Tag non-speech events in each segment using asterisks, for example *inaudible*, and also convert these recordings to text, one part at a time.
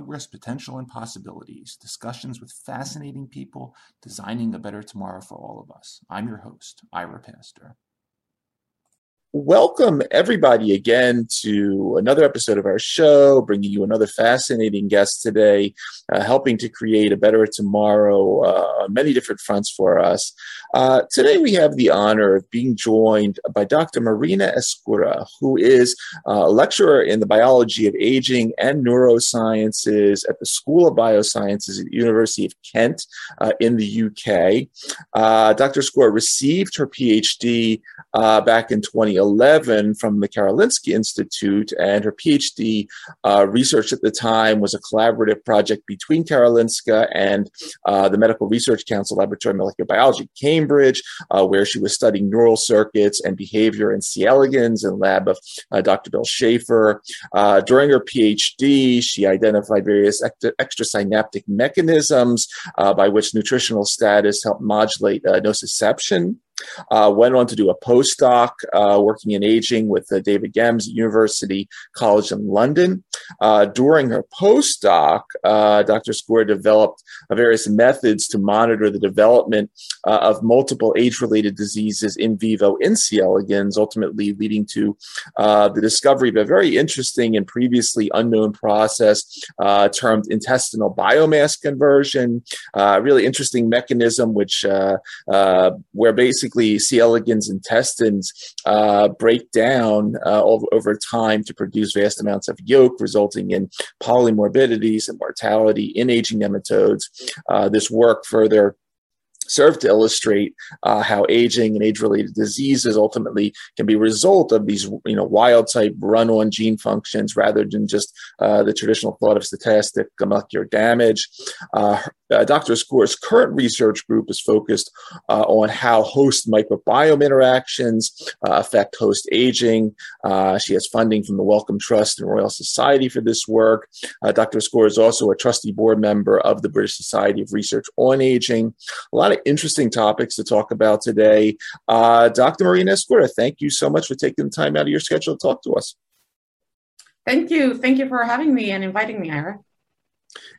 Progress, Potential, and Possibilities discussions with fascinating people designing a better tomorrow for all of us. I'm your host, Ira Pastor. Welcome, everybody, again to another episode of our show, bringing you another fascinating guest today, uh, helping to create a better tomorrow uh, on many different fronts for us. Uh, today, we have the honor of being joined by Dr. Marina Ezcurra, who is uh, a lecturer in the biology of aging and neurosciences at the School of Biosciences at the University of Kent uh, in the UK. Uh, Dr. Ezcurra received her PhD back in 2011. 2011 from the Karolinska Institute, and her PhD uh, research at the time was a collaborative project between Karolinska and uh, the Medical Research Council Laboratory of Molecular Biology, Cambridge, uh, where she was studying neural circuits and behavior in C. elegans in the lab of uh, Dr. Bill Schafer. Uh, during her PhD, she identified various extrasynaptic mechanisms uh, by which nutritional status helped modulate nociception. Uh, went on to do a postdoc uh, working in aging with uh, David Gems at University College in London. Uh, during her postdoc, uh, Dr. Ezcurra developed various methods to monitor the development uh, of multiple age-related diseases in vivo in C. elegans, ultimately leading to the discovery of a very interesting and previously unknown process termed intestinal biomass conversion. A really interesting mechanism, which where basically basically C. elegans intestines uh, break down uh, over, over, time to produce vast amounts of yolk, resulting in polymorbidities and mortality in aging nematodes. Uh, this work further serve to illustrate uh, how aging and age-related diseases ultimately can be a result of these, you know, wild-type run-on gene functions rather than just uh, the traditional thought of stochastic molecular damage. Uh, uh Dr. Ezcurra's current research group is focused uh, on how host microbiome interactions uh, affect host aging. she has funding from the Wellcome Trust and Royal Society for this work. Dr. Ezcurra is also a trustee board member of the British Society of Research on Aging. A lot of interesting topics to talk about today. Uh, Dr. Marina Ezcurra, thank you so much for taking the time out of your schedule to talk to us. Thank you. Thank you for having me and inviting me, Ira.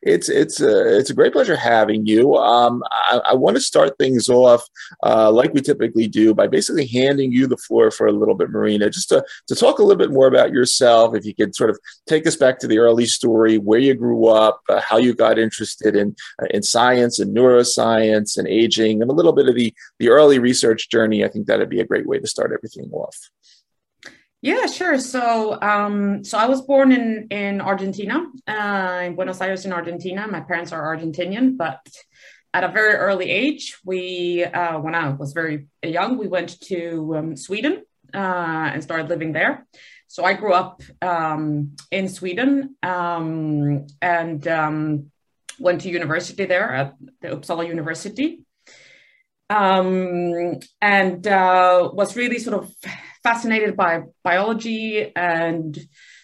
It's it's a it's a great pleasure having you. Um, I, I want to start things off uh, like we typically do by basically handing you the floor for a little bit, Marina, just to to talk a little bit more about yourself. If you could sort of take us back to the early story, where you grew up, uh, how you got interested in uh, in science and neuroscience and aging, and a little bit of the the early research journey. I think that'd be a great way to start everything off. Yeah, sure. So, um, so I was born in in Argentina, uh, in Buenos Aires, in Argentina. My parents are Argentinian, but at a very early age, we, uh, when I was very young, we went to um, Sweden uh, and started living there. So I grew up um, in Sweden um, and um, went to university there at the Uppsala University, um, and uh, was really sort of fascinated by biology and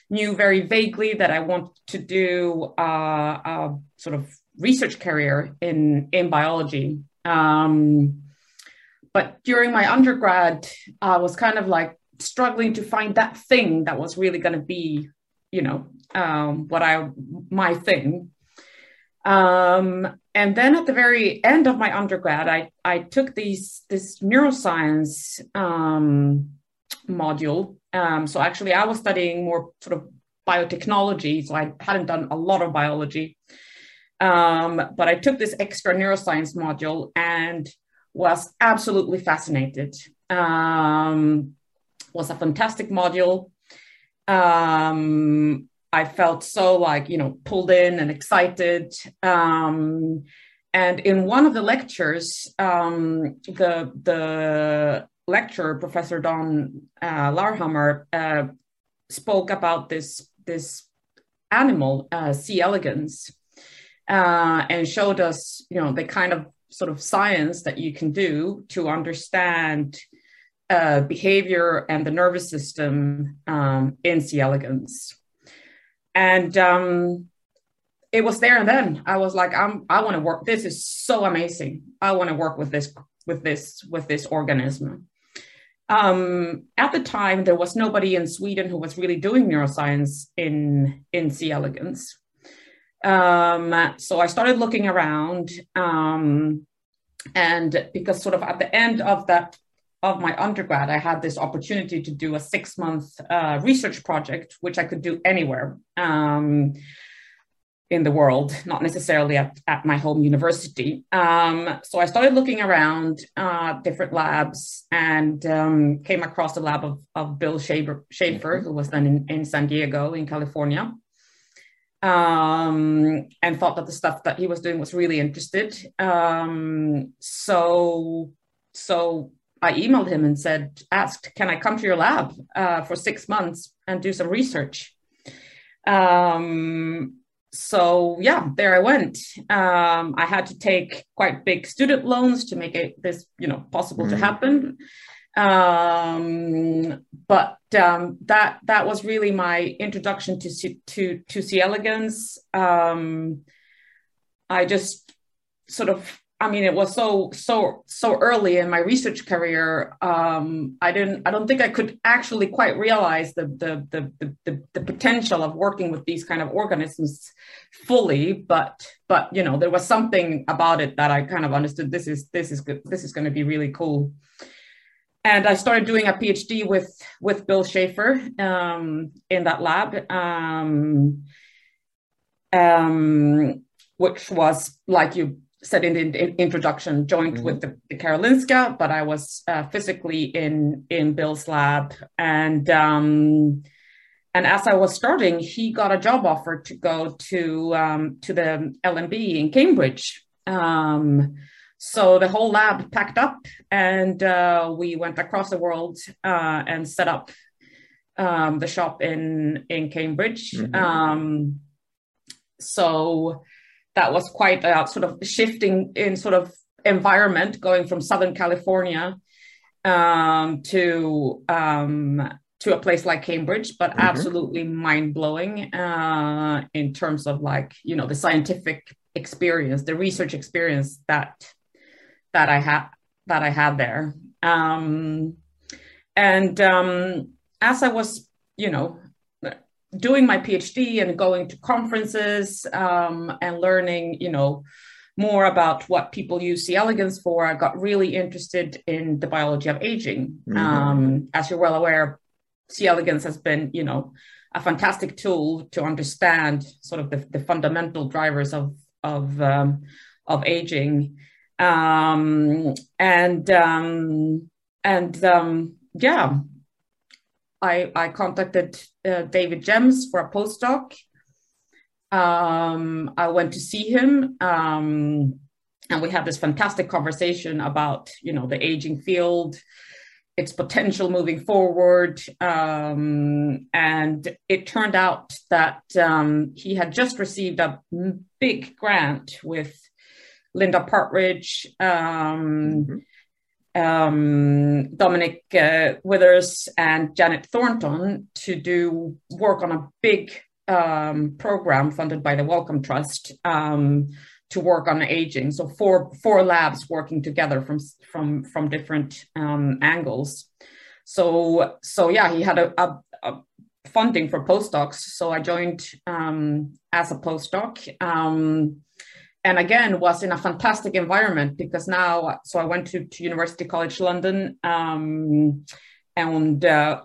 knew very vaguely that I want to do uh, a sort of research career in in biology. Um, but during my undergrad, I was kind of like struggling to find that thing that was really going to be, you know, um, what I my thing. Um, and then at the very end of my undergrad, I I took these this neuroscience um, module. Um, so actually, I was studying more sort of biotechnology, so I hadn't done a lot of biology. Um, but I took this extra neuroscience module and was absolutely fascinated. Um, was a fantastic module. Um, I felt so like you know pulled in and excited. Um, and in one of the lectures, um, the the lecturer, Professor Don uh, Larhammar, uh, spoke about this this animal, uh, C. elegans, uh, and showed us, you know, the kind of sort of science that you can do to understand uh, behavior and the nervous system um, in C. elegans. And um, it was there and then. I was like, I'm, I want to work. This is so amazing. I want to work with this with this with this organism. Um, at the time, there was nobody in Sweden who was really doing neuroscience in in C. elegans. Um, so I started looking around, um, and because sort of at the end of that of my undergrad, I had this opportunity to do a six month uh, research project, which I could do anywhere. Um, in the world, not necessarily at, at my home university. Um, so I started looking around uh, different labs and um, came across the lab of, of Bill Schafer, Schafer, who was then in, in San Diego in California. Um, and thought that the stuff that he was doing was really interested. Um, so, so I emailed him and said, asked, can I come to your lab uh, for six months and do some research? Um, so yeah, there I went. Um, I had to take quite big student loans to make it this, you know, possible mm. to happen. Um, but um, that that was really my introduction to to to C. elegans. Um, I just sort of I mean, it was so so so early in my research career. Um, I didn't. I don't think I could actually quite realize the the, the the the potential of working with these kind of organisms fully. But but you know, there was something about it that I kind of understood. This is this is good. This is going to be really cool. And I started doing a PhD with with Bill Schafer um, in that lab. Um, um, which was like you said in the introduction, joined mm-hmm. with the, the, Karolinska, but I was uh, physically in in Bill's lab, and um, and as I was starting, he got a job offer to go to um, to the LMB in Cambridge. Um, so the whole lab packed up, and uh, we went across the world uh, and set up um, the shop in in Cambridge. Mm-hmm. Um, so that was quite a sort of shifting in sort of environment going from Southern California um, to um, to a place like Cambridge, but mm-hmm. absolutely mind blowing uh, in terms of like you know the scientific experience, the research experience that that I had that I had there. Um, and um, as I was, you know, doing my PhD and going to conferences um, and learning, you know, more about what people use C. elegans for, I got really interested in the biology of aging. Mm-hmm. Um, as you're well aware, C. elegans has been, you know, a fantastic tool to understand sort of the, the fundamental drivers of of um, of aging, um, and um, and um, yeah, I, I contacted uh, David Gems for a postdoc. Um, I went to see him, um, and we had this fantastic conversation about you know the aging field, its potential moving forward, um, and it turned out that um, he had just received a big grant with Linda Partridge. Um, mm-hmm um, Dominic uh, Withers and Janet Thornton to do work on a big um, program funded by the Wellcome Trust um, to work on aging. So four four labs working together from from from different um, angles. So so yeah, he had a, a, a funding for postdocs. So I joined um, as a postdoc. And again was in a fantastic environment because now so i went to, to university college london um, and uh,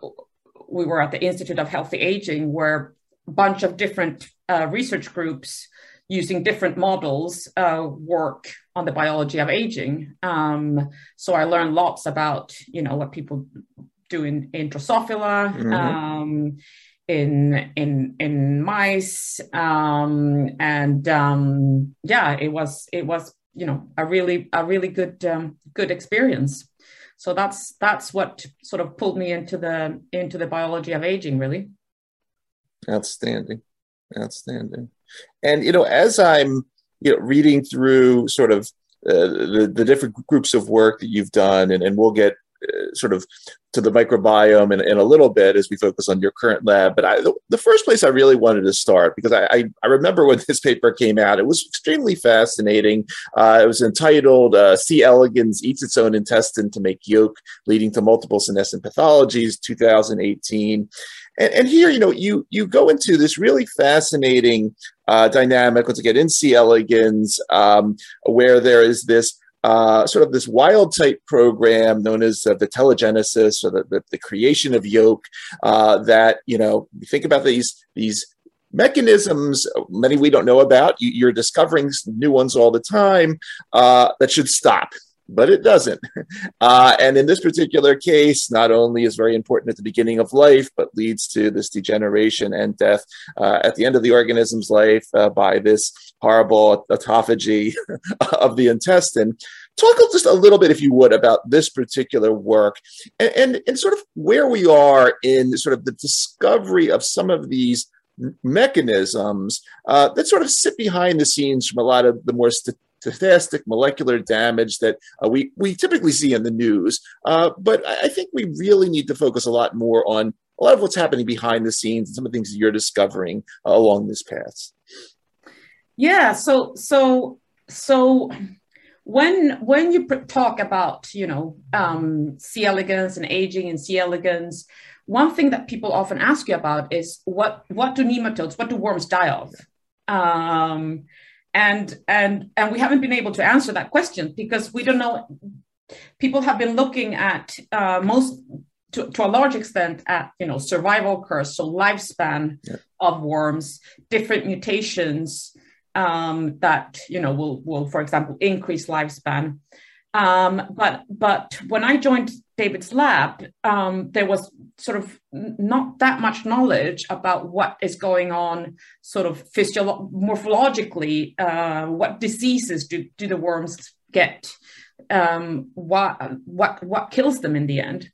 we were at the institute of healthy aging where a bunch of different uh, research groups using different models uh, work on the biology of aging um, so i learned lots about you know what people do in, in drosophila mm-hmm. um, in in in mice um, and um, yeah it was it was you know a really a really good um, good experience. So that's that's what sort of pulled me into the into the biology of aging really. Outstanding. Outstanding. And you know as i'm you know reading through sort of uh, the, the different groups of work that you've done and, and we'll get sort of to the microbiome in, in a little bit as we focus on your current lab. But I, the, the, first place I really wanted to start, because I, I, I, remember when *laughs* this paper came out, it was extremely fascinating. Uh, it was entitled uh, C. elegans Eats Its Own Intestine to Make Yolk, Leading to Multiple Senescent Pathologies, 2018. And, and here, you know, you, you go into this really fascinating uh, dynamic, once again, in C. elegans, um, where there is this uh, sort of this wild type program known as uh, vitellogenesis or the, the, the, creation of yolk uh, that you know think about these these mechanisms many we don't know about. You, are discovering new ones all the time uh, that should stop but it doesn't. *laughs* Uh, and in this particular case, not only is very important at the beginning of life, but leads to this degeneration and death uh, at the end of the organism's life uh, by this horrible autophagy *laughs* of the intestine. Talk just a little bit, if you would, about this particular work and, and, and sort of where we are in sort of the discovery of some of these mechanisms uh, that sort of sit behind the scenes from a lot of the more stochastic molecular damage that uh, we, we typically see in the news. Uh, but I think we really need to focus a lot more on a lot of what's happening behind the scenes and some of the things you're discovering uh, along this path. Yeah. So, so, so when when you talk about you know um, C. elegans and aging and C. elegans, one thing that people often ask you about is what what do nematodes, what do worms die of? Um, and and and we haven't been able to answer that question because we don't know people have been looking at uh, most to, to, a large extent at you know survival curves so lifespan yeah. of worms different mutations um, that you know will will for example increase lifespan um, but but when I joined David's lab, um, there was sort of not that much knowledge about what is going on, sort of physiolo- morphologically. Uh, what diseases do do the worms get? Um, what what what kills them in the end?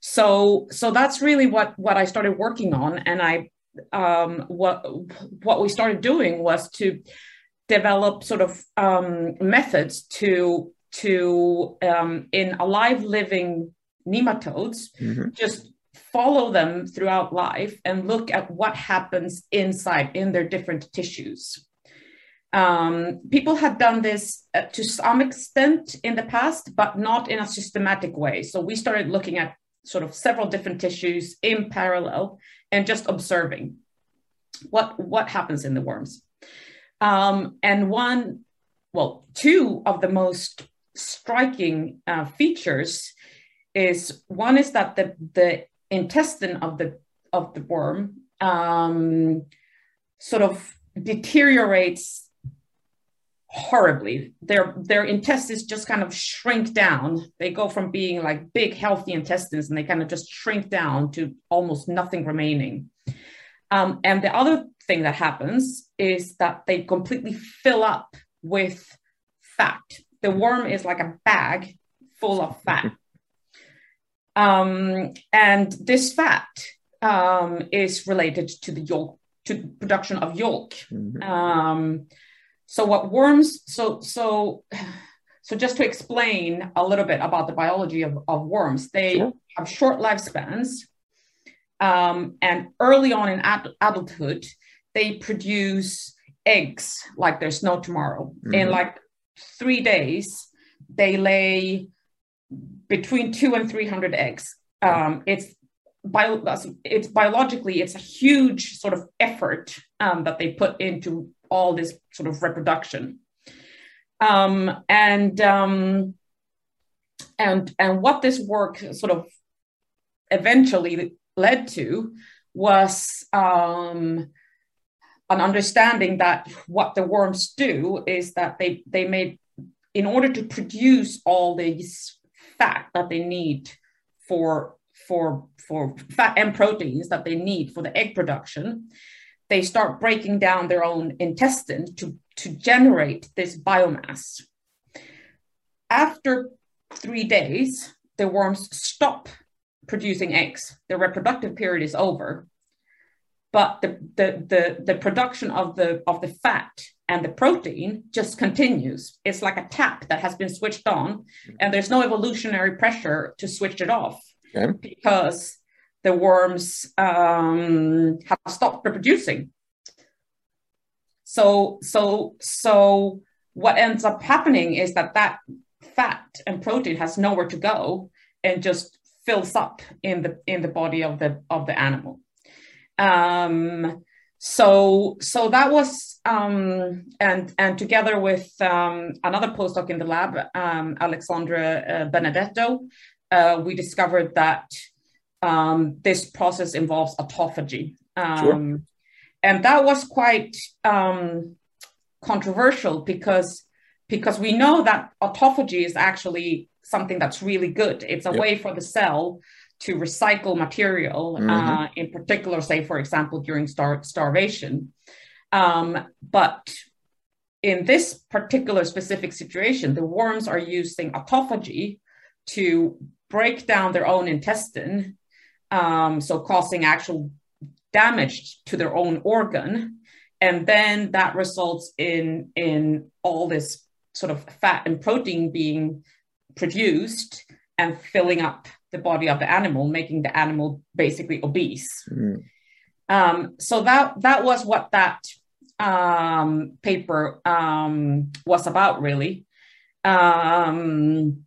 So so that's really what what I started working on, and I um, what what we started doing was to develop sort of um, methods to to um, in alive living nematodes, mm-hmm. just follow them throughout life and look at what happens inside in their different tissues. Um, people had done this uh, to some extent in the past, but not in a systematic way. So we started looking at sort of several different tissues in parallel and just observing what what happens in the worms. Um, and one, well, two of the most striking uh, features is one is that the the intestine of the of the worm um, sort of deteriorates horribly. Their their intestines just kind of shrink down. They go from being like big healthy intestines and they kind of just shrink down to almost nothing remaining. Um, and the other thing that happens is that they completely fill up with fat the worm is like a bag full of fat. *laughs* Um, and this fat um, is related to the yolk, to production of yolk. Mm-hmm. Um, so what worms, so, so, *sighs* so just to explain a little bit about the biology of, of worms, they sure. have short lifespans. Um, and early on in ad- adulthood, they produce eggs like there's no tomorrow. Mm-hmm. In like three days, they lay between two and 300 eggs. Um, it's bio, it's biologically, it's a huge sort of effort um, that they put into all this sort of reproduction. Um, and um, and and what this work sort of eventually led to was um, an understanding that what the worms do is that they they made in order to produce all these fat that they need for for for fat and proteins that they need for the egg production they start breaking down their own intestine to to generate this biomass. After 3 days the worms stop producing eggs. Their reproductive period is over but the, the, the, the production of the, of the fat and the protein just continues. It's like a tap that has been switched on, and there's no evolutionary pressure to switch it off okay. because the worms um, have stopped reproducing. So, so, so what ends up happening is that that fat and protein has nowhere to go and just fills up in the in the body of the of the animal. Um, so so that was um, and and together with um, another postdoc in the lab, um, Alexandra uh, Benedetto, uh, we discovered that um, this process involves autophagy. Um, sure. And that was quite um, controversial because because we know that autophagy is actually something that's really good. It's a yep. way for the cell to recycle material, mm-hmm. uh, in particular, say, for example, during star- starvation. Um, but in this particular specific situation, the worms are using autophagy to break down their own intestine, um, so causing actual damage to their own organ. And then that results in, in all this sort of fat and protein being produced and filling up the body of the animal, making the animal basically obese. Mm. Um, so that that was what that um, paper um, was about, really. Um,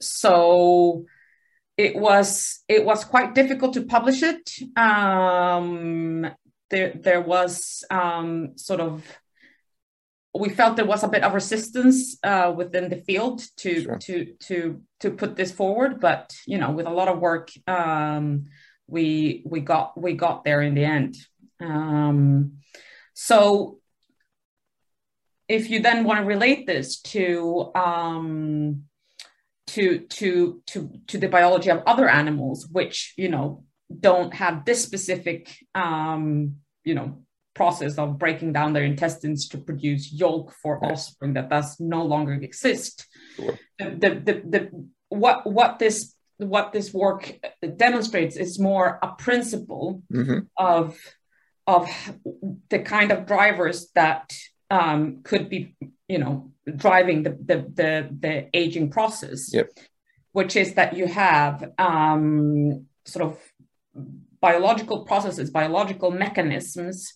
so it was it was quite difficult to publish it. Um, there there was um, sort of we felt there was a bit of resistance uh, within the field to sure. to to to put this forward, but you know, with a lot of work, um, we we got we got there in the end. Um, so, if you then want to relate this to um, to to to to the biology of other animals, which you know don't have this specific um, you know process of breaking down their intestines to produce yolk for offspring that does no longer exist. Sure. The, the, the, the, what, what this what this work demonstrates is more a principle mm-hmm. of of the kind of drivers that um, could be you know driving the the the, the aging process yep. which is that you have um, sort of biological processes biological mechanisms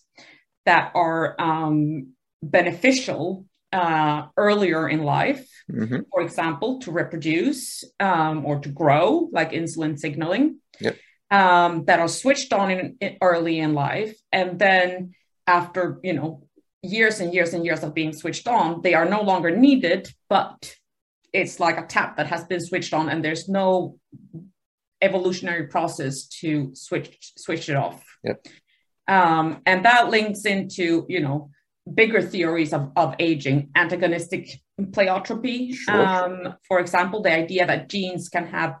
that are um, beneficial uh, earlier in life, mm-hmm. for example, to reproduce um, or to grow, like insulin signaling, yep. um, that are switched on in, in, early in life, and then after you know years and years and years of being switched on, they are no longer needed, but it's like a tap that has been switched on, and there's no evolutionary process to switch switch it off. Yep. Um, and that links into, you know, bigger theories of, of aging, antagonistic pleiotropy. Sure, um. For example, the idea that genes can have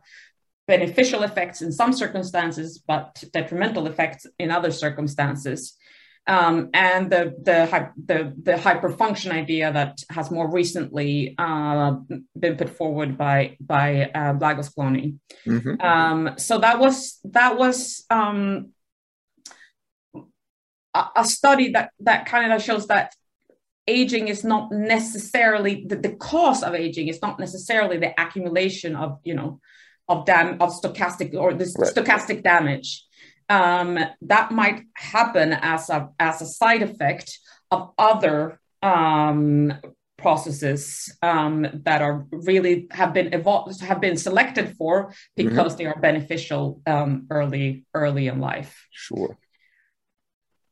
beneficial effects in some circumstances, but detrimental effects in other circumstances. Um, and the, the, the, the hyperfunction idea that has more recently uh, been put forward by, by uh, Blagosklonny. Mm-hmm. Um, so that was, that was um, a, study that that kind of shows that aging is not necessarily the, the cause of aging is not necessarily the accumulation of you know of dam of stochastic or this right. stochastic damage um, that might happen as a as a side effect of other um, processes um, that are really have been evolved have been selected for because mm-hmm. they are beneficial um, early early in life sure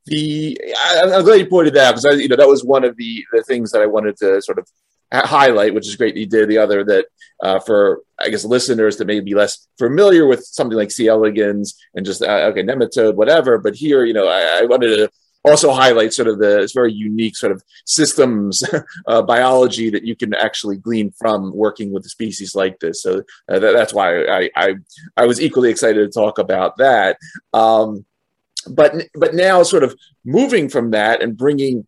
the I, am glad you pointed that out because you know that was one of the the things that I wanted to sort of highlight, which is great that you did. The other that uh, for I guess listeners that may be less familiar with something like C. elegans and just uh, okay nematode whatever, but here you know I, I wanted to also highlight sort of the very unique sort of systems *laughs* uh, biology that you can actually glean from working with a species like this. So uh, that, that's why I, I, I was equally excited to talk about that. Um, but but now sort of moving from that and bringing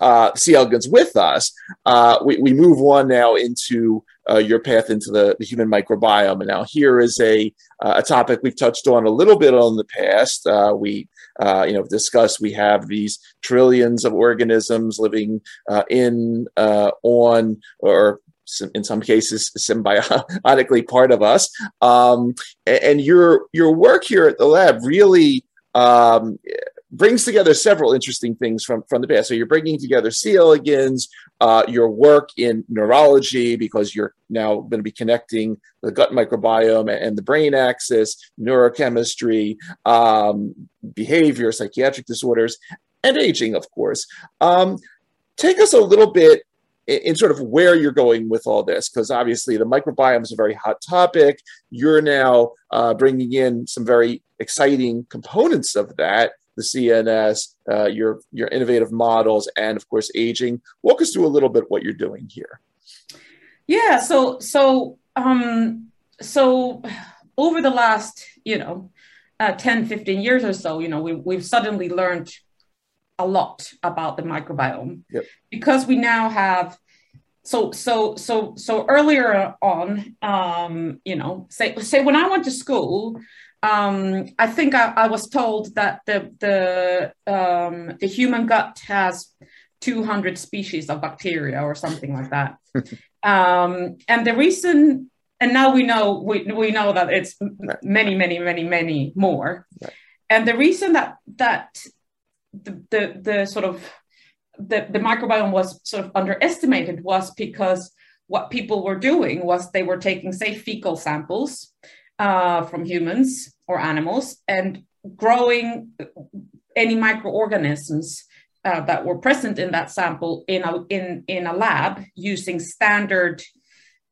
uh, C. elegans with us, uh, we, we move on now into uh, your path into the, the, human microbiome. And now here is a, uh, a topic we've touched on a little bit on the past. Uh, we uh, you know discussed we have these trillions of organisms living in, on, or in some cases symbiotically part of us. Um, and your your work here at the lab really um, brings together several interesting things from, from the past. So you're bringing together C. elegans, uh, your work in neurology, because you're now going to be connecting the gut microbiome and the brain axis, neurochemistry, um, behavior, psychiatric disorders, and aging, of course. Um, take us a little bit in sort of where you're going with all this, because obviously the microbiome is a very hot topic. You're now uh, bringing in some very exciting components of that, the CNS, uh, your your innovative models, and of course aging. Walk us through a little bit what you're doing here. Yeah. So so um, so over the last you know uh, 10, 15 years or so, you know, we, we've suddenly learned a lot about the microbiome yep. because we now have so so so so earlier on um you know say say when i went to school um i think i, I was told that the the um the human gut has 200 species of bacteria or something like that *laughs* um and the reason and now we know we, we know that it's many many many many more right. and the reason that that the, the, the sort of the, the microbiome was sort of underestimated was because what people were doing was they were taking, say, fecal samples uh, from humans or animals and growing any microorganisms uh, that were present in that sample in a, in, in a lab using standard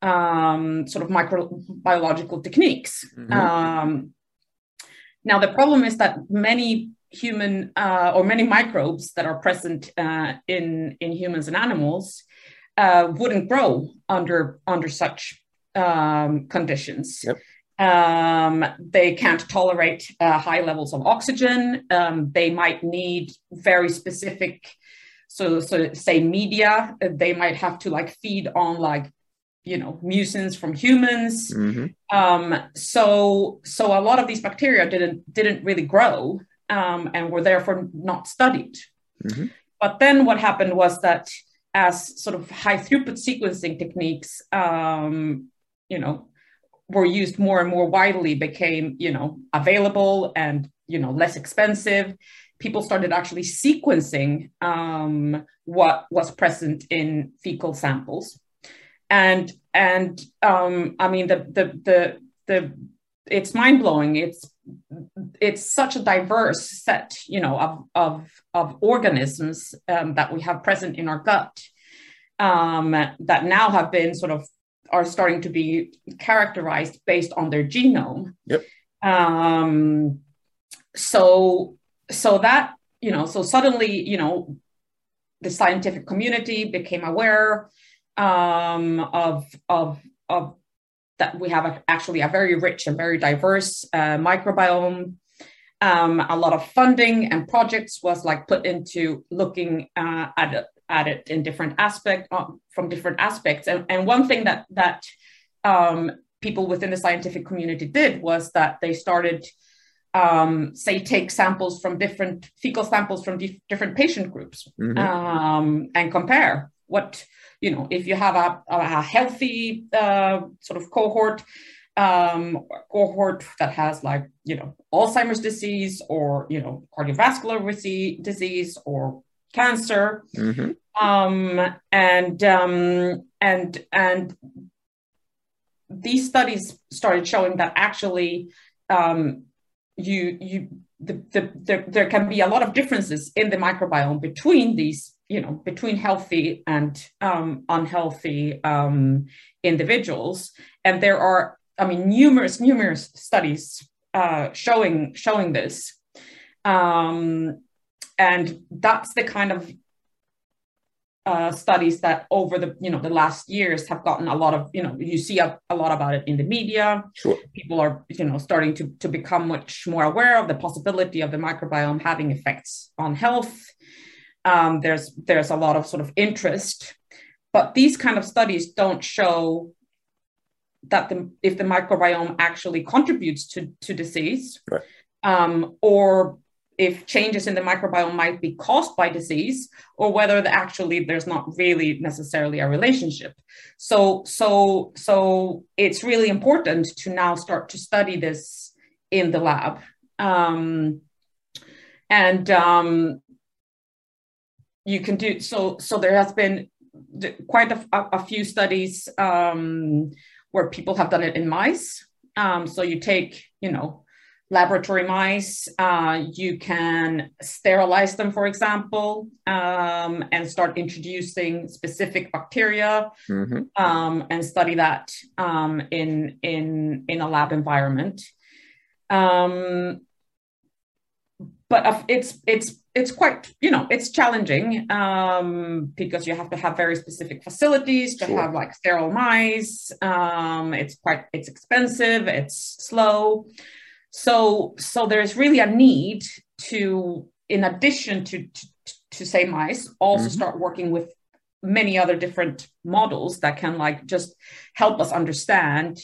um, sort of microbiological techniques. Mm-hmm. Um, now, the problem is that many human uh, or many microbes that are present uh, in in humans and animals uh, wouldn't grow under under such um, conditions. Yep. Um, they can't tolerate uh, high levels of oxygen. Um, they might need very specific, so so say media. They might have to like feed on like you know mucins from humans. Mm-hmm. Um, so so a lot of these bacteria didn't didn't really grow um, and were therefore not studied. Mm-hmm. But then what happened was that as sort of high throughput sequencing techniques, um, you know, were used more and more widely, became you know available and you know less expensive. People started actually sequencing um, what was present in fecal samples, and and um, I mean the the the the it's mind blowing. It's it's such a diverse set, you know, of of, of organisms um, that we have present in our gut um, that now have been sort of are starting to be characterized based on their genome. Yep. Um, so so that you know, so suddenly you know, the scientific community became aware um, of of of that we have a, actually a very rich and very diverse uh, microbiome. Um, a lot of funding and projects was like put into looking uh, at it, at it in different aspect uh, from different aspects. And, and one thing that that um, people within the scientific community did was that they started, um, say, take samples from different fecal samples from dif- different patient groups mm-hmm. Um, and compare what you know, if you have a, a healthy uh, sort of cohort, um, cohort that has like, you know, Alzheimer's disease or, you know, cardiovascular disease or cancer. Mm-hmm. Um, and, um, and, and these studies started showing that actually um, you, you, the, the, the, there can be a lot of differences in the microbiome between these you know between healthy and um, unhealthy um, individuals. And there are i mean numerous numerous studies uh, showing showing this. Um, and that's the kind of uh, studies that over the you know the last years have gotten a lot of you know you see a, a lot about it in the media. Sure. people are you know starting to to become much more aware of the possibility of the microbiome having effects on health Um, there's there's a lot of sort of interest, but these kind of studies don't show that the if the microbiome actually contributes to to disease, right. um, or if changes in the microbiome might be caused by disease or whether the, actually there's not really necessarily a relationship so so so it's really important to now start to study this in the lab um, and um, you can do so so there has been quite a, a few studies um, where people have done it in mice um, so you take you know laboratory mice. Uh, you can sterilize them, for example, um, and start introducing specific bacteria mm-hmm. um, and study that um, in in in a lab environment. Um, but it's it's it's quite you know it's challenging um, because you have to have very specific facilities to sure. have like sterile mice. Um, it's quite it's expensive. It's slow. So, so there's really a need to, in addition to, to, to say mice, also mm-hmm. start working with many other different models that can like just help us understand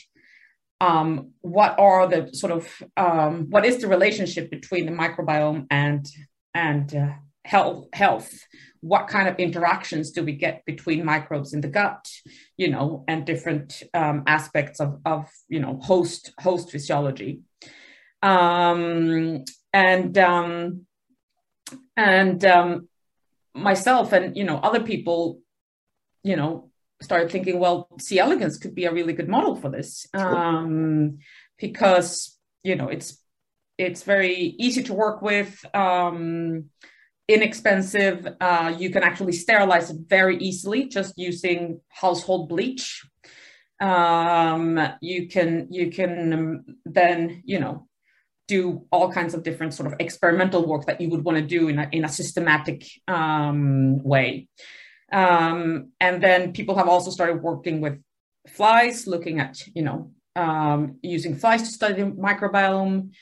um, what are the sort of um, what is the relationship between the microbiome and and uh, health health. What kind of interactions do we get between microbes in the gut you know and different um, aspects of of you know host host physiology? Um, and um, and um, myself and you know other people, you know, started thinking, well, C. elegans could be a really good model for this um, because you know it's it's very easy to work with. Um, inexpensive. Uh, you can actually sterilize it very easily just using household bleach. Um, you can you can um, then you know do all kinds of different sort of experimental work that you would want to do in a, in a systematic um, way. Um, and then people have also started working with flies, looking at, you know, um, using flies to study microbiome,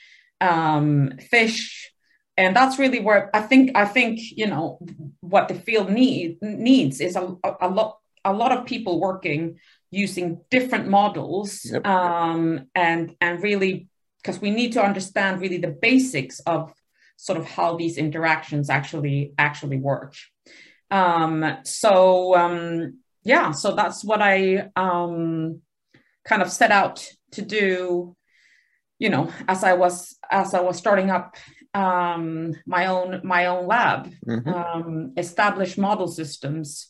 um, fish. And that's really where I think, I think, you know, what the field need, needs is a, a lot, a lot of people working using different models yep. um, and, and really because we need to understand really the basics of sort of how these interactions actually actually work. Um, so um, yeah, so that's what I um, kind of set out to do. You know, as I was as I was starting up um, my own my own lab, mm-hmm. um, establish model systems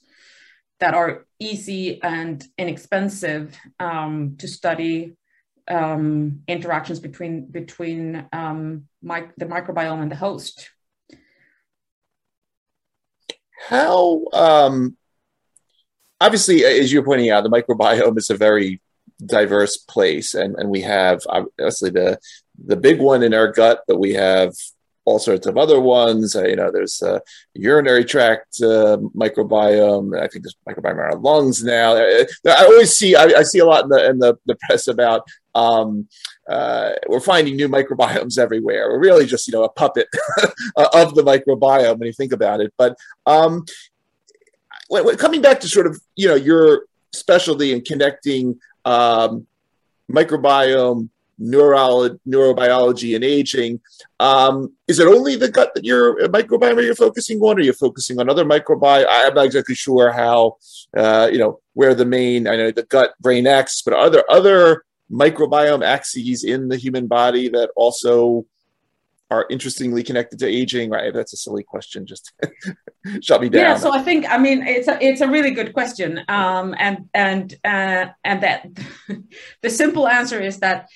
that are easy and inexpensive um, to study um, interactions between between um, the microbiome and the host. How um, obviously, as you're pointing out, the microbiome is a very diverse place, and and we have obviously the the big one in our gut, but we have all sorts of other ones. Uh, you know, there's a urinary tract uh, microbiome. I think there's microbiome in our lungs now. Uh, I always see, I, I, see a lot in the in the, the press about um, uh, we're finding new microbiomes everywhere. We're really just, you know, a puppet *laughs* of the microbiome when you think about it. But um, when, when coming back to sort of, you know, your specialty in connecting um, microbiome neuro- neurobiology and aging. Um, is it only the gut that you're microbiome you're focusing on, or are you're focusing on other microbiome? I'm not exactly sure how, uh, you know, where the main, I know the gut brain axis, but are there other microbiome axes in the human body that also are interestingly connected to aging right that's a silly question just *laughs* shut me down yeah so i think i mean it's a it's a really good question um, and and uh, and that *laughs* the simple answer is that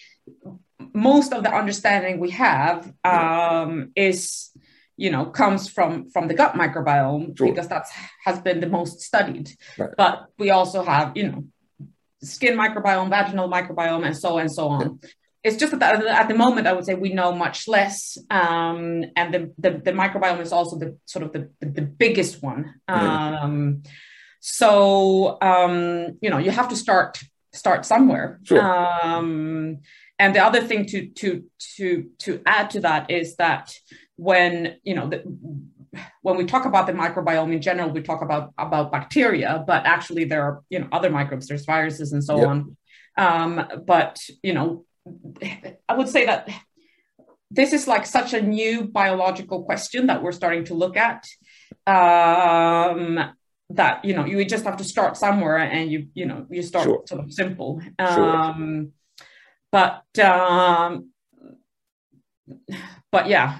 most of the understanding we have um, is you know comes from from the gut microbiome sure. because that's has been the most studied right. but we also have you know skin microbiome vaginal microbiome and so and so on. It's just that at the moment i would say we know much less um, and the, the, the microbiome is also the sort of the, the, the biggest one yeah. um, so um, you know you have to start start somewhere sure. Um, and the other thing to to to to add to that is that when you know the, when we talk about the microbiome in general, we talk about about bacteria, but actually there are you know other microbes, there's viruses and so yep. on. Um, but you know, I would say that this is like such a new biological question that we're starting to look at. Um, that you know you just have to start somewhere and you you know you start sure. sort of simple um sure. but um but yeah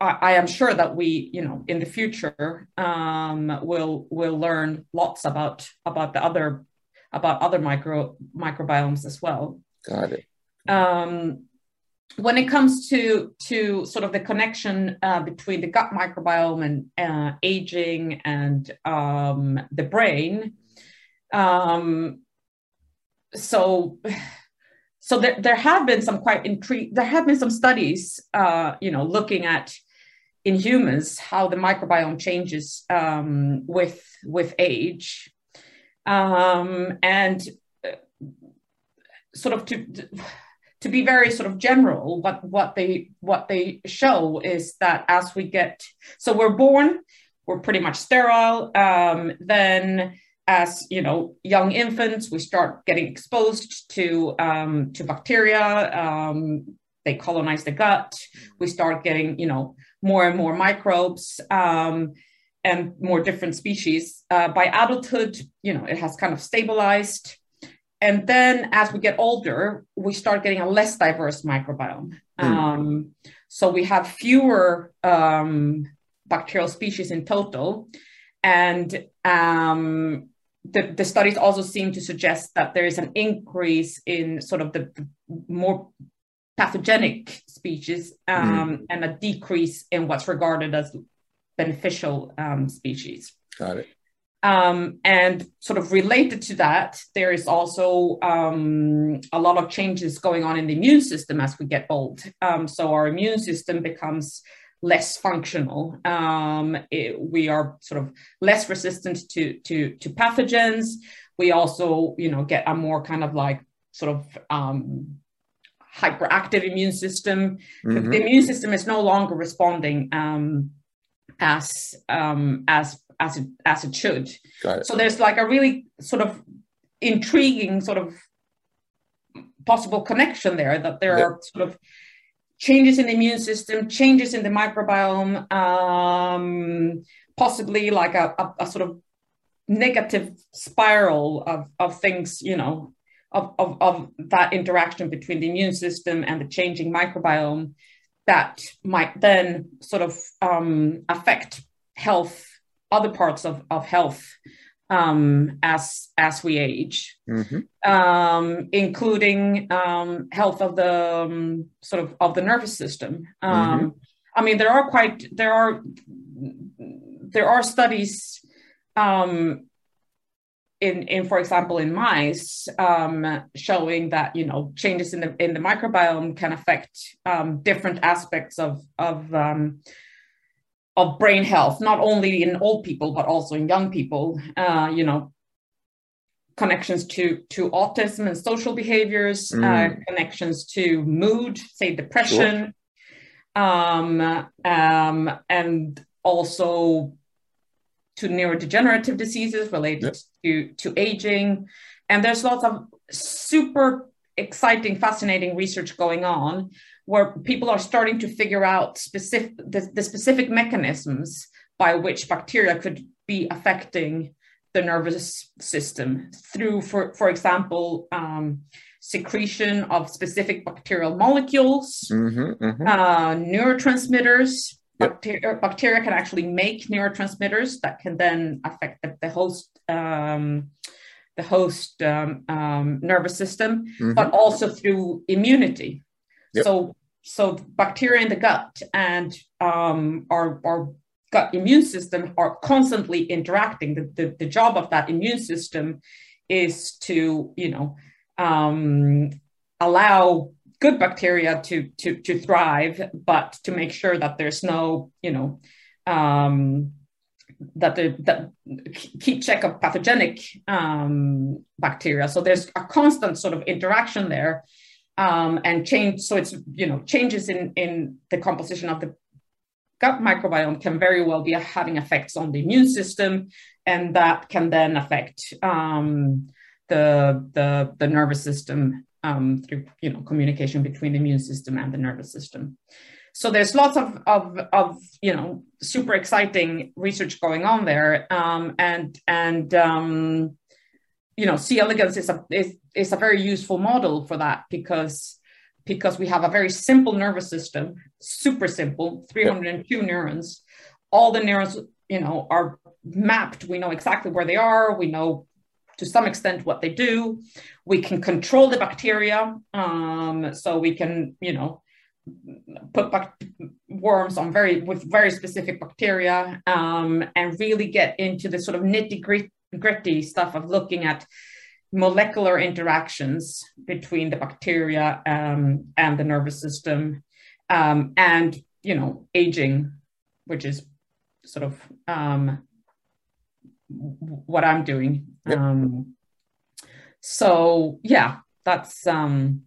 I, I, am sure that we you know in the future um will will learn lots about about the other about other micro microbiomes as well got it um when it comes to to sort of the connection uh, between the gut microbiome and uh, aging and um, the brain, um, so so there, there have been some quite intrigue. There have been some studies, uh, you know, looking at in humans how the microbiome changes um, with with age, um, and uh, sort of to to be very sort of general, what what they what they show is that as we get so we're born, we're pretty much sterile. Um, then as you know, young infants, we start getting exposed to um, to bacteria. Um, they colonize the gut. We start getting you know more and more microbes um, and more different species. Uh, by adulthood, you know, it has kind of stabilized and then as we get older, we start getting a less diverse microbiome. Mm. Um, so we have fewer um, bacterial species in total. And um, the, the, studies also seem to suggest that there is an increase in sort of the, the more pathogenic species mm. and a decrease in what's regarded as beneficial um, species. Got it. Um, and sort of related to that, there is also um, a lot of changes going on in the immune system as we get old. Um, so our immune system becomes less functional. Um, it, we are sort of less resistant to, to, to pathogens. We also, you know, get a more kind of like sort of um, hyperactive immune system. Mm-hmm. The immune system is no longer responding um, as as it as it should. It. So there's like a really sort of intriguing sort of possible connection there that there are sort of changes in the immune system, changes in the microbiome, um, possibly like a, a, a, sort of negative spiral of, of things, you know, of, of, of that interaction between the immune system and the changing microbiome that might then sort of um, affect health other parts of, of health um, as as we age, mm-hmm. um, including um, health of the um, sort of of the nervous system. Um, mm-hmm. I mean, there are quite there are there are studies um, in in for example in mice showing that you know changes in the in the microbiome can affect different aspects of of of brain health, not only in old people but also in young people. Uh, you know, connections to to autism and social behaviors, uh, mm. uh, connections to mood, say depression, sure. um, um, and also to neurodegenerative diseases related yep. to to aging. And there's lots of super exciting, fascinating research going on where people are starting to figure out specific the, the specific mechanisms by which bacteria could be affecting the nervous system through, for, for example, um, secretion of specific bacterial molecules, mm-hmm, mm-hmm. Uh, neurotransmitters. Yep. Bacteria, bacteria, can actually make neurotransmitters that can then affect the, the host um, the host um, um, nervous system, mm-hmm. but also through immunity. So so bacteria in the gut and um, our, our gut immune system are constantly interacting. The, the, the job of that immune system is to, you know, um, allow good bacteria to, to, to thrive, but to make sure that there's no, you know, um, that the that keep check of pathogenic um, bacteria. So there's a constant sort of interaction there um, and change. So it's you know changes in in the composition of the gut microbiome can very well be having effects on the immune system, and that can then affect um, the, the the nervous system um, through you know communication between the immune system and the nervous system. So there's lots of of, of you know super exciting research going on there, um, and and um, you know C. elegans is a is, is a very useful model for that because because we have a very simple nervous system, super simple, 302 yep. neurons. All the neurons, you know, are mapped. We know exactly where they are. We know to some extent what they do. We can control the bacteria. Um, so we can, you know, put back worms on very with very specific bacteria um, and really get into the sort of nitty gritty stuff of looking at molecular interactions between the bacteria um, and the nervous system um, and you know aging which is sort of um, what i'm doing yep. Um, so yeah that's um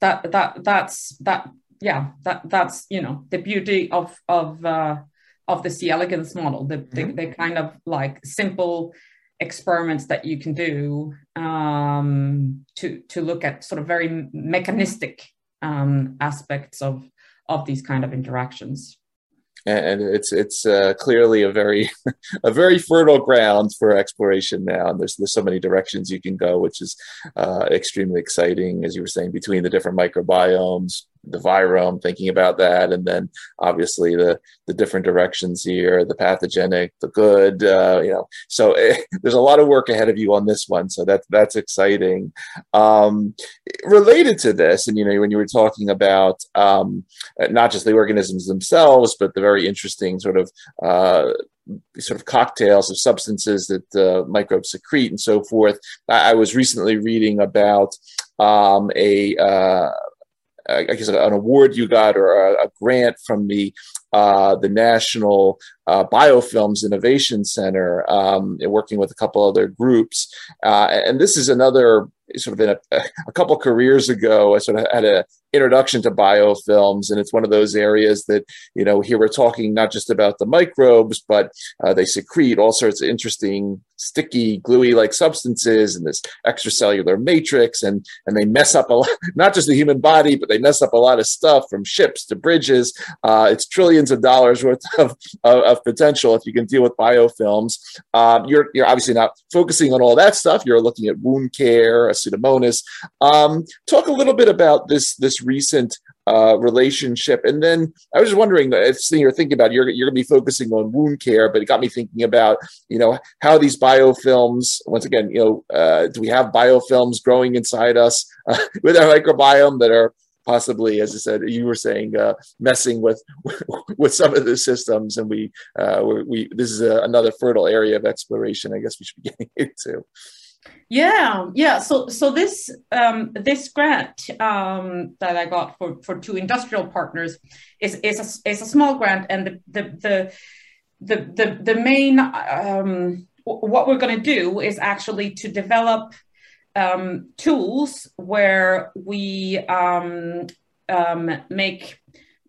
that that that's that yeah that that's you know the beauty of of uh of the c elegans model the, mm-hmm. the, the kind of like simple experiments that you can do um, to to look at sort of very mechanistic um, aspects of of these kind of interactions and it's it's uh, clearly a very *laughs* a very fertile ground for exploration now and there's there's so many directions you can go which is uh, extremely exciting as you were saying between the different microbiomes the virome, thinking about that, and then obviously the the different directions here, the pathogenic, the good, uh, you know. So eh, *laughs* there's a lot of work ahead of you on this one, so that's that's exciting. Um, related to this, and you know, when you were talking about um, not just the organisms themselves, but the very interesting sort of uh, sort of cocktails of substances that uh, microbes secrete and so forth. I, I was recently reading about um, a uh, Uh, I guess an award you got or a, a grant from the uh, the National uh, Biofilms Innovation Center, um, working with a couple other groups. Uh, and this is another sort of in a, a couple careers ago, I sort of had an introduction to biofilms, and it's one of those areas that you know here we're talking not just about the microbes, but uh, they secrete all sorts of interesting sticky, gluey like substances and this extracellular matrix, and and they mess up a lot, *laughs* not just the human body, but they mess up a lot of stuff from ships to bridges. Uh, it's trillions of dollars worth of, of, of, potential if you can deal with biofilms. Um, you're you're obviously not focusing on all that stuff. You're looking at wound care, pseudomonas. Um, talk a little bit about this this recent uh, relationship. And then I was just wondering, if you're thinking about, you're, you're going to be focusing on wound care, but it got me thinking about, you know, how these biofilms, once again, you know, uh, do we have biofilms growing inside us uh, *laughs* with our microbiome that are possibly, as I said, you were saying, uh, messing with *laughs* with some of the systems, and we uh, we this is a, another fertile area of exploration. I guess we should be *laughs* getting into. Yeah, yeah. So, so this um, this grant um, that I got for for two industrial partners is is a, is a small grant, and the the the the the, the main um, what we're going to do is actually to develop um, tools where we um, um, make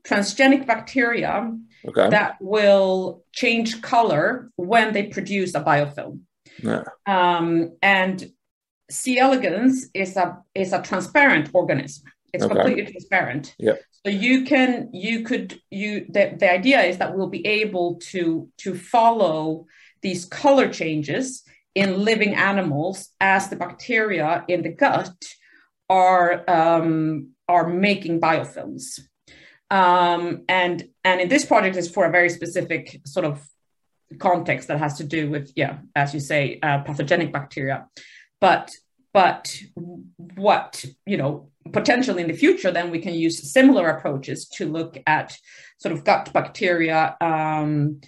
transgenic bacteria okay. that will change color when they produce a biofilm. Yeah. Um, and C. elegans is a is a transparent organism. It's okay. completely transparent. Yeah. So you can you could you the, the idea is that we'll be able to to follow these color changes in living animals as the bacteria in the gut are um, are making biofilms. Um, and and in this project is for a very specific sort of context that has to do with yeah as you say uh, pathogenic bacteria but but what you know potentially in the future then we can use similar approaches to look at sort of gut bacteria um,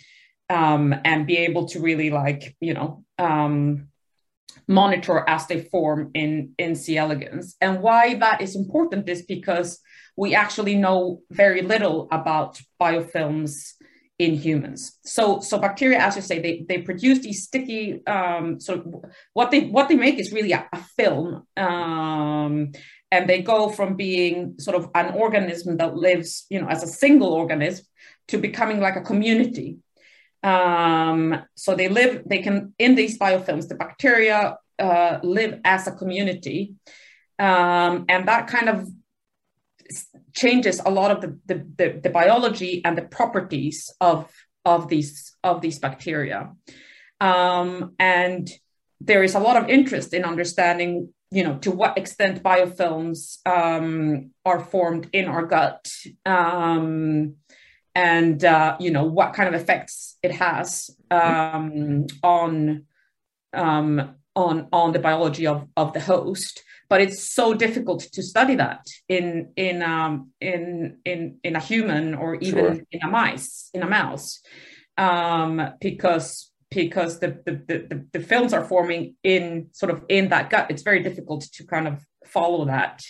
um, and be able to really like you know um, monitor as they form in in c elegans and why that is important is because we actually know very little about biofilms in humans. So, so bacteria, as you say, they, they produce these sticky. Um, so what they what they make is really a, a film, um, and they go from being sort of an organism that lives, you know, as a single organism to becoming like a community. Um, so they live, they can in these biofilms, the bacteria uh, live as a community, um, and that kind of changes a lot of the, the, the, the biology and the properties of of these of these bacteria. Um, and there is a lot of interest in understanding, you know, to what extent biofilms um, are formed in our gut, um, and uh, you know what kind of effects it has um, on um, on on the biology of of the host. But it's so difficult to study that in in um, in in in a human or even sure. in a mice in a mouse um, because because the, the, the, the, films are forming in sort of in that gut. It's very difficult to kind of follow that.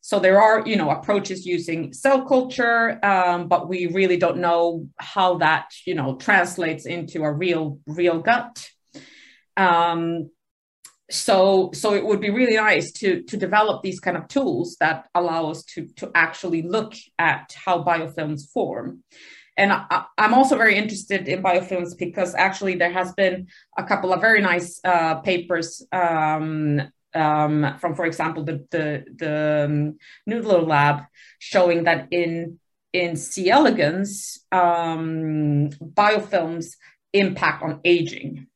So there are, you know, approaches using cell culture, um, but we really don't know how that, you know, translates into a real, real gut. Um, so, so it would be really nice to to develop these kind of tools that allow us to to actually look at how biofilms form and I, am also very interested in biofilms because actually there has been a couple of very nice uh, papers um, um, from, for example, the the, the um, Noodler lab showing that in in C. elegans, um, biofilms impact on aging.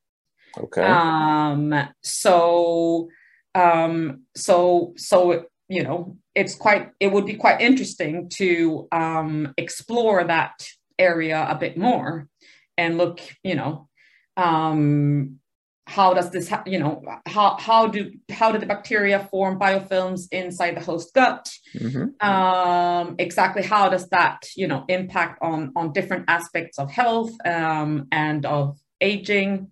Okay. Um, so um, so so you know it's quite it would be quite interesting to um, explore that area a bit more and look, you know, um, how does this, ha- you know, how how do how do the bacteria form biofilms inside the host gut? Mm-hmm. Um, exactly how does that, you know, impact on on different aspects of health um, and of aging?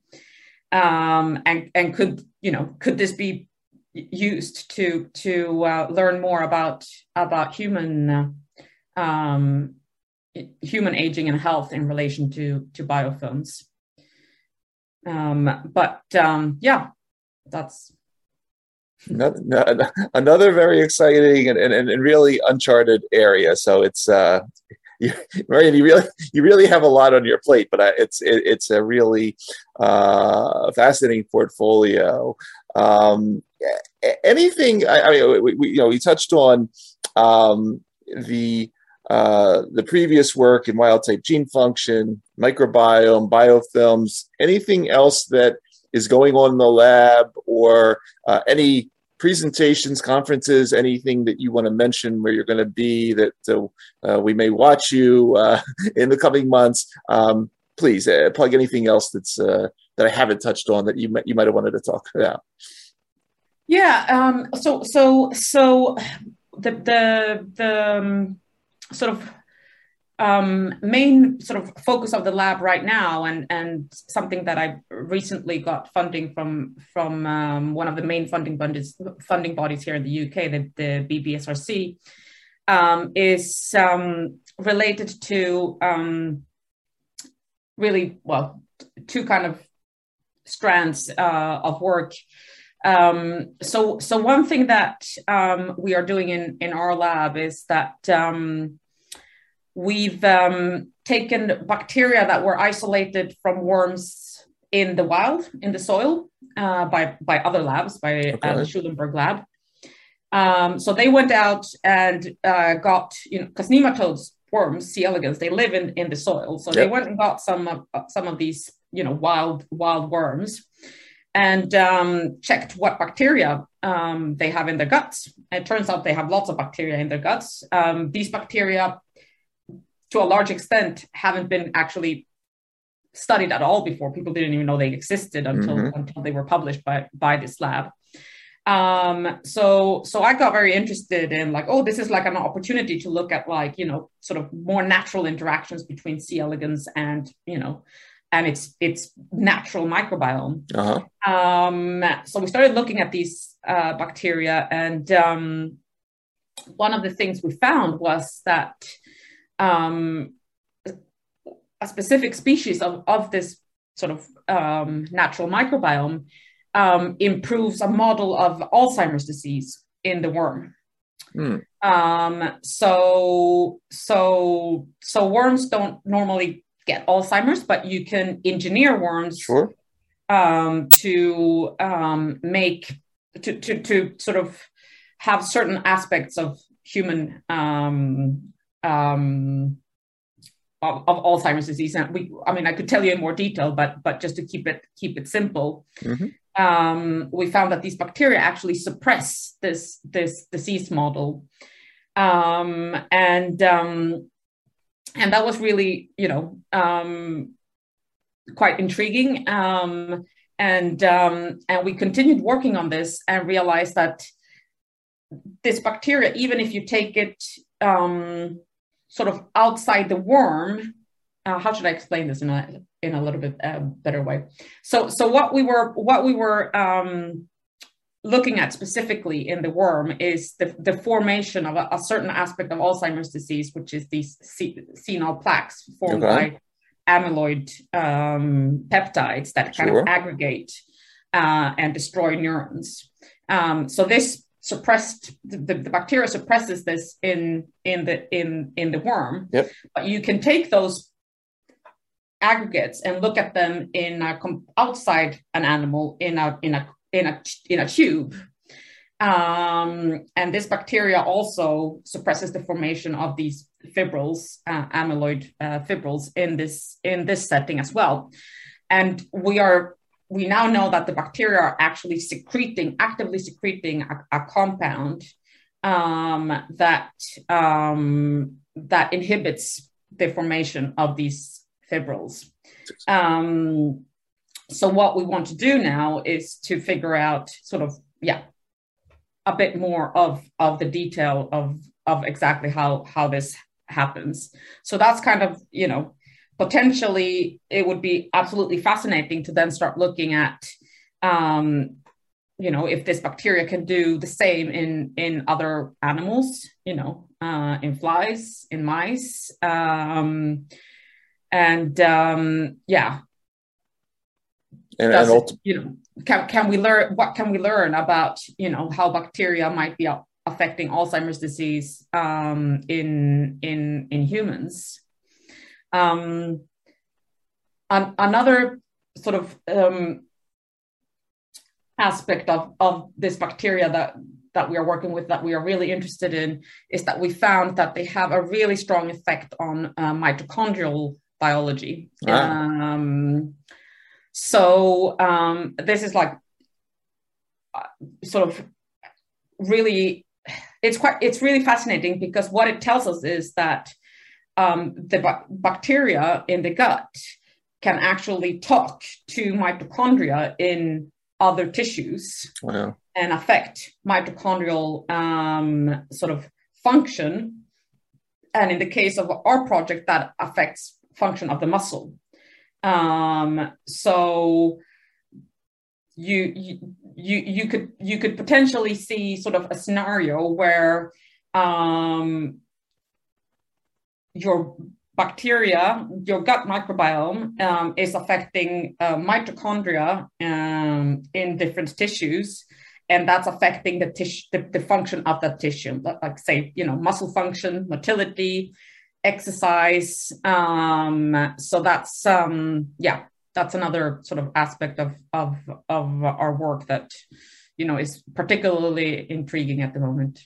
Um, and and could you know could this be used to to uh, learn more about about human uh, um, human aging and health in relation to to biofilms. Um, but um, yeah, that's another, another very exciting and, and, and really uncharted area. So it's uh, *laughs* you, Marian, you really you really have a lot on your plate, but uh, it's it, it's a really uh, fascinating portfolio. Um, anything? I, I mean, we, we, you know, we touched on um, the uh, the previous work in wild type gene function, microbiome, biofilms, anything else that is going on in the lab, or uh, any presentations, conferences, anything that you want to mention where you're going to be that uh, uh we may watch you uh, *laughs* in the coming months. Um, please plug anything else that's that I haven't touched on that you might you might have wanted to talk about. Yeah. Um, so so so the the the um, sort of um, main sort of focus of the lab right now, and and something that I recently got funding from from um, one of the main funding bodies funding bodies here in the UK, the, the BBSRC, um, is um, related to um, really well two kind of strands uh, of work. Um, so, so one thing that um, we are doing in in our lab is that um, We've um, taken bacteria that were isolated from worms in the wild, in the soil, uh, by, by other labs, by okay. uh, the Schulenburg lab. Um, so they went out and uh, got, you know, because nematodes, worms, C. elegans, they live in, in the soil. So yep. they went and got some of, uh, some of these, you know, wild wild worms and um, checked what bacteria um, they have in their guts. It turns out they have lots of bacteria in their guts. Um, these bacteria to a large extent haven't been actually studied at all before. People didn't even know they existed until mm-hmm. until they were published by by this lab. Um, so so I got very interested in like, oh, this is like an opportunity to look at like you know sort of more natural interactions between C. elegans and you know and its its natural microbiome. Uh-huh. Um, so we started looking at these uh, bacteria, and um, one of the things we found was that um, a specific species of, of this sort of um, natural microbiome um, improves a model of Alzheimer's disease in the worm. Mm. Um, so so so worms don't normally get Alzheimer's, but you can engineer worms sure. um, to um, make to, to to sort of have certain aspects of human um, of, of, Alzheimer's disease. And we, I mean, I could tell you in more detail, but but just to keep it keep it simple, mm-hmm. um, we found that these bacteria actually suppress this this disease model, um, and um, and that was really you know um, quite intriguing. Um, and um, and we continued working on this and realized that this bacteria, even if you take it um, sort of outside the worm, uh, how should I explain this in a in a little bit uh, better way? So so what we were what we were um, looking at specifically in the worm is the, the formation of a, a certain aspect of Alzheimer's disease, which is these senile plaques formed okay. by amyloid um, peptides that kind sure. of aggregate uh, and destroy neurons. Um, so this suppressed the, the, bacteria suppresses this in in the in in the worm. Yep. but you can take those aggregates and look at them in a, outside an animal in a in a in a in a tube. Um, and this bacteria also suppresses the formation of these fibrils uh, amyloid uh, fibrils in this in this setting as well. And we are we now know that the bacteria are actually secreting, actively secreting a, a compound um, that um, that inhibits the formation of these fibrils. Um, so what we want to do now is to figure out sort of yeah a bit more of of the detail of of exactly how how this happens. So that's kind of you know potentially it would be absolutely fascinating to then start looking at um, you know if this bacteria can do the same in in other animals you know uh, in flies in mice um, and um, yeah. And, and ulti- you know can, can we learn what can we learn about you know how bacteria might be affecting alzheimer's disease um, in in in humans um, an, another sort of um, aspect of, of this bacteria that that we are working with that we are really interested in is that we found that they have a really strong effect on uh, mitochondrial biology. Ah. Um, so um, this is like uh, sort of really it's quite it's really fascinating because what it tells us is that um, the ba- bacteria in the gut can actually talk to mitochondria in other tissues wow. and affect mitochondrial um, sort of function. And in the case of our project, that affects function of the muscle. Um, so you, you you you could you could potentially see sort of a scenario where um, your bacteria, your gut microbiome um, is affecting uh, mitochondria um, in different tissues, and that's affecting the tissue, the, the, function of that tissue, like say, you know, muscle function, motility, exercise. Um, so that's um, yeah, that's another sort of aspect of of of our work that you know is particularly intriguing at the moment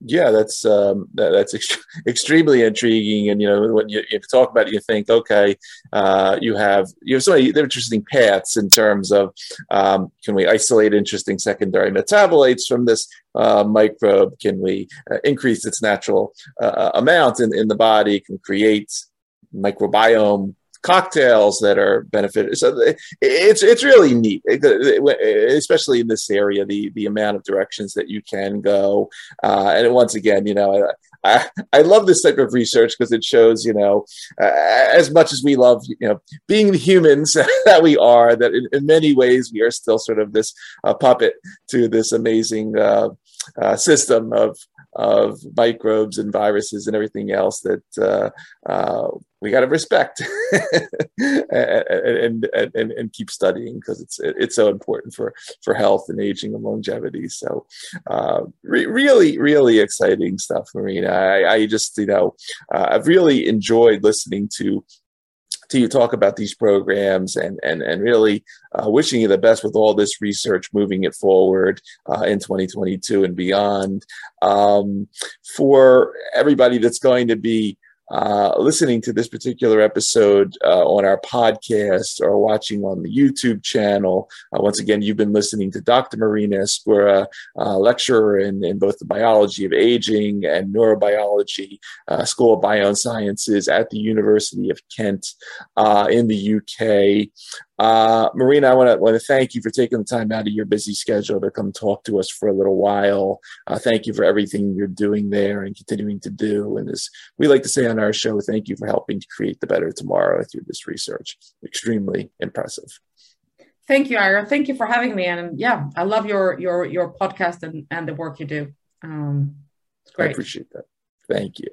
yeah, that's um, that, that's ext- *laughs* extremely intriguing. And you know, when you, you, talk about it, you think, okay, uh, you have you have so many interesting paths in terms of um, can we isolate interesting secondary metabolites from this uh, microbe? Can we uh, increase its natural uh, amount in, in the body? Can create microbiome cocktails that are benefit. So it's it's really neat, especially in this area. The the amount of directions that you can go, uh, and once again, you know, I, I love this type of research because it shows, you know, uh, as much as we love, you know, being the humans *laughs* that we are, that in, in many ways we are still sort of this uh, puppet to this amazing. Uh, system of of microbes and viruses and everything else that uh, uh, we got to respect *laughs* and, and, and, and, keep studying because it's it's so important for for health and aging and longevity. So uh, re- really really exciting stuff, Marina. I, I just you know uh, I've really enjoyed listening to to you talk about these programs and and and really uh, wishing you the best with all this research, moving it forward uh, in 2022 and beyond. Um, for everybody that's going to be uh, listening to this particular episode uh, on our podcast or watching on the YouTube channel. Uh, once again, you've been listening to Dr. Marina Ezcurra, uh, lecturer in, in both the biology of aging and neurobiology, uh, School of Biosciences at the University of Kent uh, in the UK. Uh, Marina, I want to want to thank you for taking the time out of your busy schedule to come talk to us for a little while. Uh, thank you for everything you're doing there and continuing to do. And as we like to say on our show, thank you for helping to create the better tomorrow through this research. Extremely impressive. Thank you, Ira. Thank you for having me. And yeah, I love your your your podcast and and the work you do. Um, it's great. I appreciate that. Thank you.